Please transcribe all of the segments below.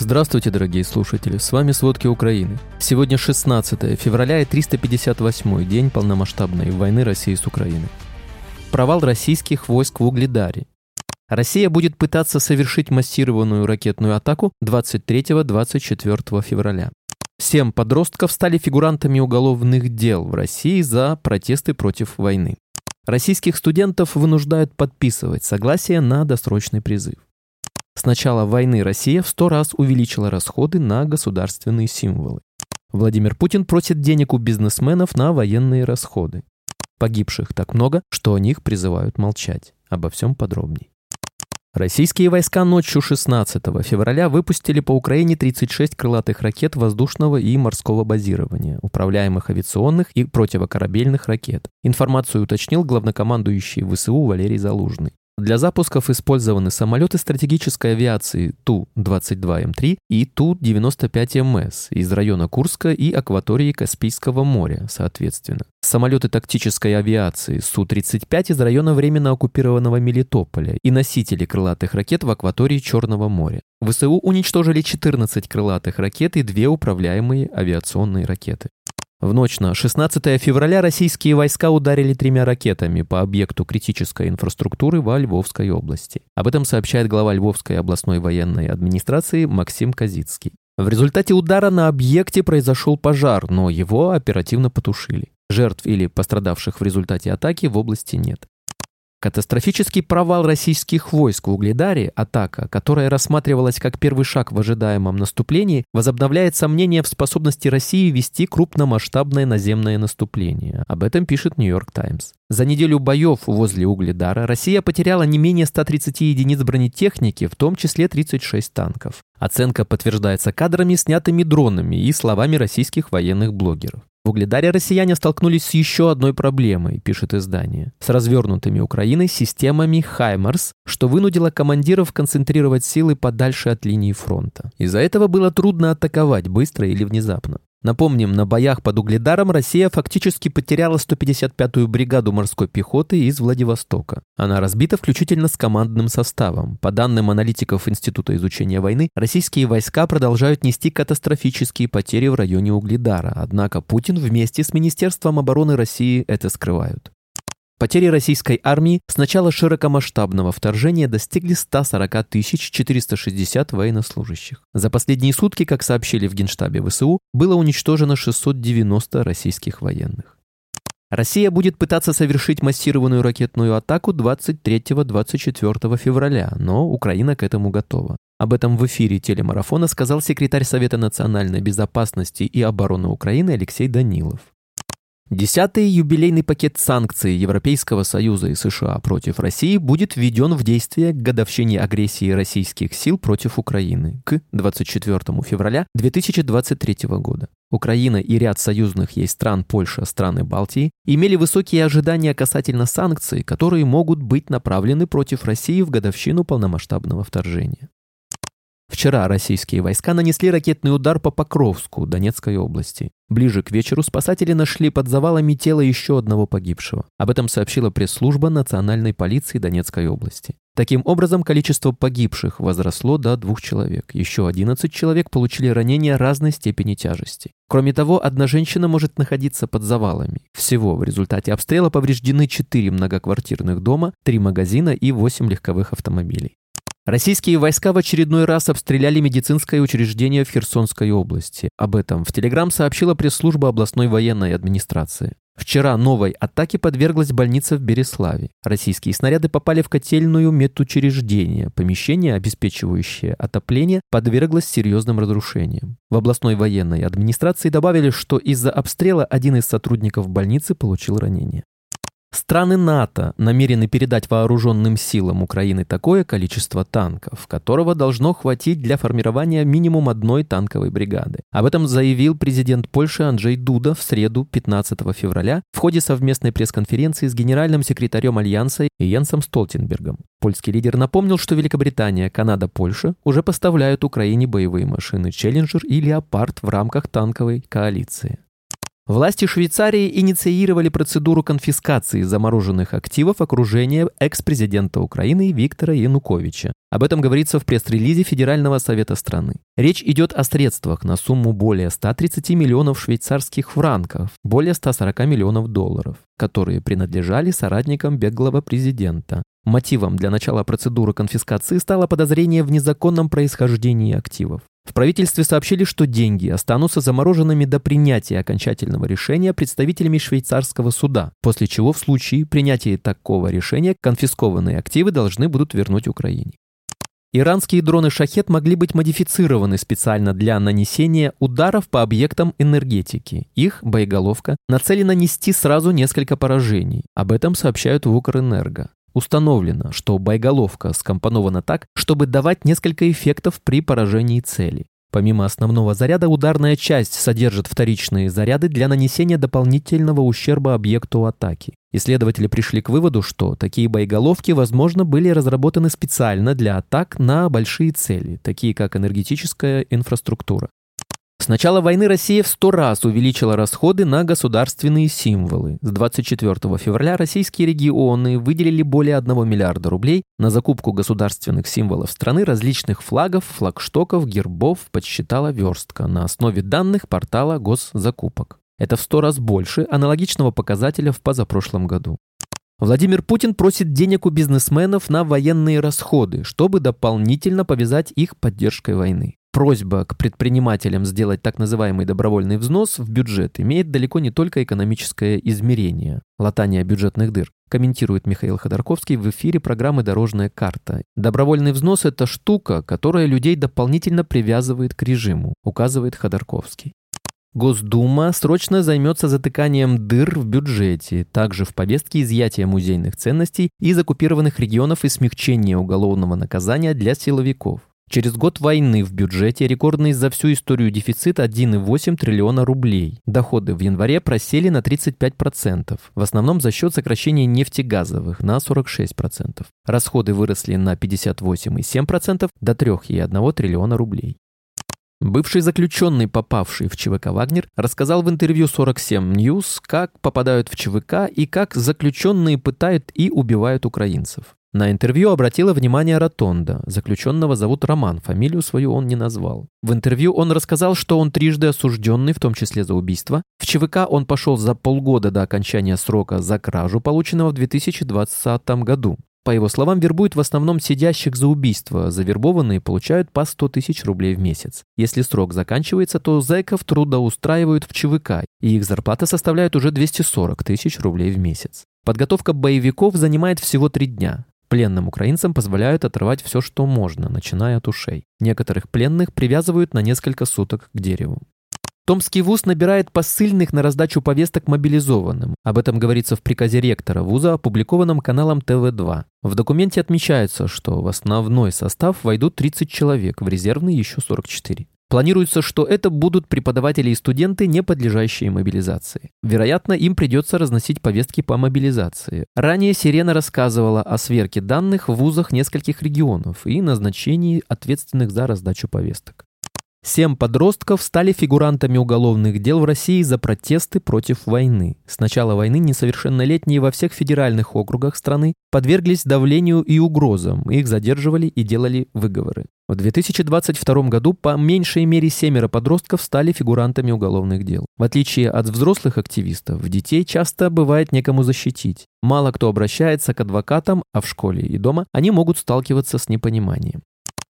Здравствуйте, дорогие слушатели, с вами «Сводки Украины». Сегодня 16 февраля и 358 день полномасштабной войны России с Украиной. Провал российских войск в Угледаре. Россия будет пытаться совершить массированную ракетную атаку 23-24 февраля. Семь подростков стали фигурантами уголовных дел в России за протесты против войны. Российских студентов вынуждают подписывать согласие на досрочный призыв. С начала войны Россия в сто раз увеличила расходы на государственные символы. Владимир Путин просит денег у бизнесменов на военные расходы. Погибших так много, что о них призывают молчать. Обо всем подробней. Российские войска ночью 16 февраля выпустили по Украине 36 крылатых ракет воздушного и морского базирования, управляемых авиационных и противокорабельных ракет. Информацию уточнил главнокомандующий ВСУ Валерий Залужный. Для запусков использованы самолеты стратегической авиации Ту-22М3 и Ту-95МС из района Курска и акватории Каспийского моря, соответственно. Самолеты тактической авиации Су-35 из района временно оккупированного Мелитополя и носители крылатых ракет в акватории Черного моря. ВСУ уничтожили 14 крылатых ракет и две управляемые авиационные ракеты. В ночь на 16 февраля российские войска ударили тремя ракетами по объекту критической инфраструктуры во Львовской области. Об этом сообщает глава Львовской областной военной администрации Максим Казицкий. В результате удара на объекте произошел пожар, но его оперативно потушили. Жертв или пострадавших в результате атаки в области нет. Катастрофический провал российских войск в Угледаре, атака, которая рассматривалась как первый шаг в ожидаемом наступлении, возобновляет сомнения в способности России вести крупномасштабное наземное наступление. Об этом пишет Нью-Йорк Таймс. За неделю боев возле Угледара Россия потеряла не менее 130 единиц бронетехники, в том числе 36 танков. Оценка подтверждается кадрами, снятыми дронами и словами российских военных блогеров. В Угледаре россияне столкнулись с еще одной проблемой, пишет издание, с развернутыми Украиной системами «Хаймарс», что вынудило командиров концентрировать силы подальше от линии фронта. Из-за этого было трудно атаковать быстро или внезапно. Напомним, на боях под Угледаром Россия фактически потеряла 155-ю бригаду морской пехоты из Владивостока. Она разбита включительно с командным составом. По данным аналитиков Института изучения войны, российские войска продолжают нести катастрофические потери в районе Угледара, однако Путин вместе с Министерством обороны России это скрывают. Потери российской армии с начала широкомасштабного вторжения достигли 140 460 военнослужащих. За последние сутки, как сообщили в Генштабе ВСУ, было уничтожено 690 российских военных. Россия будет пытаться совершить массированную ракетную атаку 23-24 февраля, но Украина к этому готова. Об этом в эфире телемарафона сказал секретарь Совета национальной безопасности и обороны Украины Алексей Данилов. Десятый юбилейный пакет санкций Европейского Союза и США против России будет введен в действие к годовщине агрессии российских сил против Украины к 24 февраля 2023 года. Украина и ряд союзных ей стран Польша, страны Балтии имели высокие ожидания касательно санкций, которые могут быть направлены против России в годовщину полномасштабного вторжения. Вчера российские войска нанесли ракетный удар по Покровску, Донецкой области. Ближе к вечеру спасатели нашли под завалами тело еще одного погибшего. Об этом сообщила пресс-служба Национальной полиции Донецкой области. Таким образом, количество погибших возросло до двух человек. Еще 11 человек получили ранения разной степени тяжести. Кроме того, одна женщина может находиться под завалами. Всего в результате обстрела повреждены 4 многоквартирных дома, 3 магазина и 8 легковых автомобилей. Российские войска в очередной раз обстреляли медицинское учреждение в Херсонской области. Об этом в Телеграм сообщила пресс-служба областной военной администрации. Вчера новой атаке подверглась больница в Береславе. Российские снаряды попали в котельную медучреждение. Помещение, обеспечивающее отопление, подверглось серьезным разрушениям. В областной военной администрации добавили, что из-за обстрела один из сотрудников больницы получил ранение. Страны НАТО намерены передать вооруженным силам Украины такое количество танков, которого должно хватить для формирования минимум одной танковой бригады. Об этом заявил президент Польши Анджей Дуда в среду 15 февраля в ходе совместной пресс-конференции с генеральным секретарем Альянса Йенсом Столтенбергом. Польский лидер напомнил, что Великобритания, Канада, Польша уже поставляют Украине боевые машины «Челленджер» и «Леопард» в рамках танковой коалиции. Власти Швейцарии инициировали процедуру конфискации замороженных активов окружения экс-президента Украины Виктора Януковича. Об этом говорится в пресс-релизе Федерального совета страны. Речь идет о средствах на сумму более 130 миллионов швейцарских франков, более 140 миллионов долларов, которые принадлежали соратникам беглого президента. Мотивом для начала процедуры конфискации стало подозрение в незаконном происхождении активов. В правительстве сообщили, что деньги останутся замороженными до принятия окончательного решения представителями швейцарского суда, после чего в случае принятия такого решения конфискованные активы должны будут вернуть Украине. Иранские дроны «Шахет» могли быть модифицированы специально для нанесения ударов по объектам энергетики. Их боеголовка нацелена нести сразу несколько поражений. Об этом сообщают в Укрэнерго. Установлено, что боеголовка скомпонована так, чтобы давать несколько эффектов при поражении цели. Помимо основного заряда, ударная часть содержит вторичные заряды для нанесения дополнительного ущерба объекту атаки. Исследователи пришли к выводу, что такие боеголовки, возможно, были разработаны специально для атак на большие цели, такие как энергетическая инфраструктура. С начала войны Россия в 100 раз увеличила расходы на государственные символы. С 24 февраля российские регионы выделили более 1 миллиарда рублей на закупку государственных символов страны, различных флагов, флагштоков, гербов, подсчитала верстка на основе данных портала госзакупок. Это в 100 раз больше аналогичного показателя в позапрошлом году. Владимир Путин просит денег у бизнесменов на военные расходы, чтобы дополнительно повязать их поддержкой войны. Просьба к предпринимателям сделать так называемый добровольный взнос в бюджет имеет далеко не только экономическое измерение – латание бюджетных дыр, комментирует Михаил Ходорковский в эфире программы «Дорожная карта». Добровольный взнос – это штука, которая людей дополнительно привязывает к режиму, указывает Ходорковский. Госдума срочно займется затыканием дыр в бюджете, также в повестке изъятия музейных ценностей из оккупированных регионов и смягчения уголовного наказания для силовиков. Через год войны в бюджете рекордный за всю историю дефицит 1,8 триллиона рублей. Доходы в январе просели на 35%, в основном за счет сокращения нефтегазовых на 46%. Расходы выросли на 58,7% до 3,1 триллиона рублей. Бывший заключенный, попавший в ЧВК «Вагнер», рассказал в интервью 47 News, как попадают в ЧВК и как заключенные пытают и убивают украинцев. На интервью обратила внимание Ротонда. Заключенного зовут Роман, фамилию свою он не назвал. В интервью он рассказал, что он трижды осужденный, в том числе за убийство. В ЧВК он пошел за полгода до окончания срока за кражу, полученного в 2020 году. По его словам, вербуют в основном сидящих за убийство. Завербованные получают по 100 тысяч рублей в месяц. Если срок заканчивается, то зэков трудоустраивают в ЧВК, и их зарплата составляет уже 240 тысяч рублей в месяц. Подготовка боевиков занимает всего три дня. Пленным украинцам позволяют отрывать все, что можно, начиная от ушей. Некоторых пленных привязывают на несколько суток к дереву. Томский вуз набирает посыльных на раздачу повесток мобилизованным. Об этом говорится в приказе ректора вуза, опубликованном каналом ТВ-2. В документе отмечается, что в основной состав войдут 30 человек, в резервный еще 44. Планируется, что это будут преподаватели и студенты, не подлежащие мобилизации. Вероятно, им придется разносить повестки по мобилизации. Ранее Сирена рассказывала о сверке данных в вузах нескольких регионов и назначении ответственных за раздачу повесток. Семь подростков стали фигурантами уголовных дел в России за протесты против войны. С начала войны несовершеннолетние во всех федеральных округах страны подверглись давлению и угрозам, их задерживали и делали выговоры. В 2022 году по меньшей мере семеро подростков стали фигурантами уголовных дел. В отличие от взрослых активистов, детей часто бывает некому защитить. Мало кто обращается к адвокатам, а в школе и дома они могут сталкиваться с непониманием.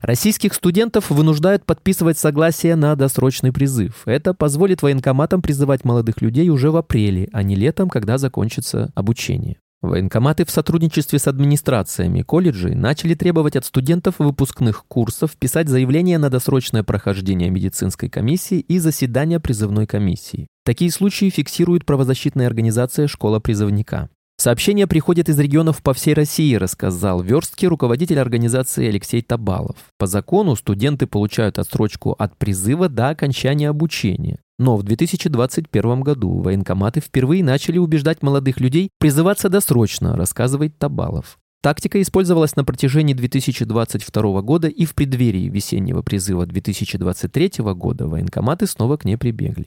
Российских студентов вынуждают подписывать согласие на досрочный призыв. Это позволит военкоматам призывать молодых людей уже в апреле, а не летом, когда закончится обучение. Военкоматы в сотрудничестве с администрациями колледжей начали требовать от студентов выпускных курсов писать заявление на досрочное прохождение медицинской комиссии и заседания призывной комиссии. Такие случаи фиксирует правозащитная организация «Школа призывника». Сообщения приходят из регионов по всей России, рассказал Верстке руководитель организации Алексей Табалов. По закону студенты получают отсрочку от призыва до окончания обучения. Но в 2021 году военкоматы впервые начали убеждать молодых людей призываться досрочно, рассказывает Табалов. Тактика использовалась на протяжении 2022 года и в преддверии весеннего призыва 2023 года военкоматы снова к ней прибегли.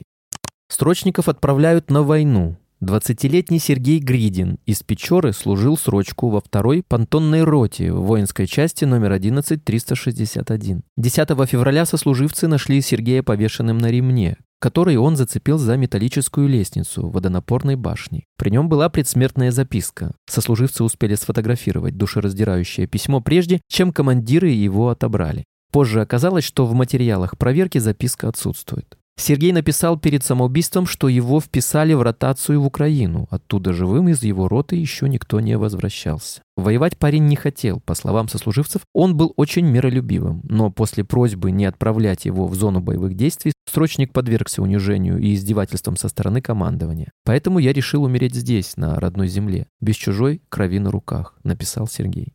Срочников отправляют на войну. 20-летний Сергей Гридин из Печоры служил срочку во второй понтонной роте в воинской части номер 11-361. 10 февраля сослуживцы нашли Сергея повешенным на ремне, который он зацепил за металлическую лестницу водонапорной башни. При нем была предсмертная записка. Сослуживцы успели сфотографировать душераздирающее письмо прежде, чем командиры его отобрали. Позже оказалось, что в материалах проверки записка отсутствует. Сергей написал перед самоубийством, что его вписали в ротацию в Украину. Оттуда живым из его роты еще никто не возвращался. Воевать парень не хотел. По словам сослуживцев, он был очень миролюбивым. Но после просьбы не отправлять его в зону боевых действий, срочник подвергся унижению и издевательствам со стороны командования. Поэтому я решил умереть здесь, на родной земле, без чужой крови на руках, написал Сергей.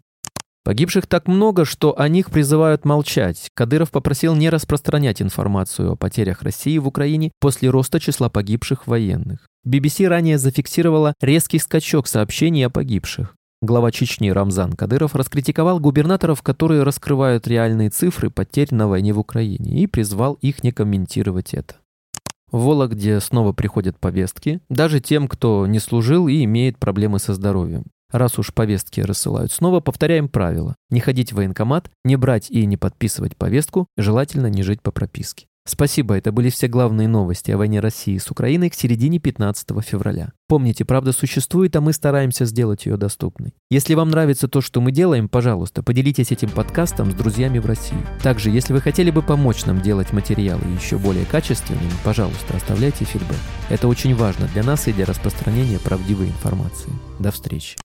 Погибших так много, что о них призывают молчать. Кадыров попросил не распространять информацию о потерях России в Украине после роста числа погибших военных. BBC ранее зафиксировала резкий скачок сообщений о погибших. Глава Чечни Рамзан Кадыров раскритиковал губернаторов, которые раскрывают реальные цифры потерь на войне в Украине, и призвал их не комментировать это. В Вологде снова приходят повестки, даже тем, кто не служил и имеет проблемы со здоровьем. Раз уж повестки рассылают снова, повторяем правила. Не ходить в военкомат, не брать и не подписывать повестку, желательно не жить по прописке. Спасибо, это были все главные новости о войне России с Украиной к середине 15 февраля. Помните, правда существует, а мы стараемся сделать ее доступной. Если вам нравится то, что мы делаем, пожалуйста, поделитесь этим подкастом с друзьями в России. Также, если вы хотели бы помочь нам делать материалы еще более качественными, пожалуйста, оставляйте фидбэк. Это очень важно для нас и для распространения правдивой информации. До встречи.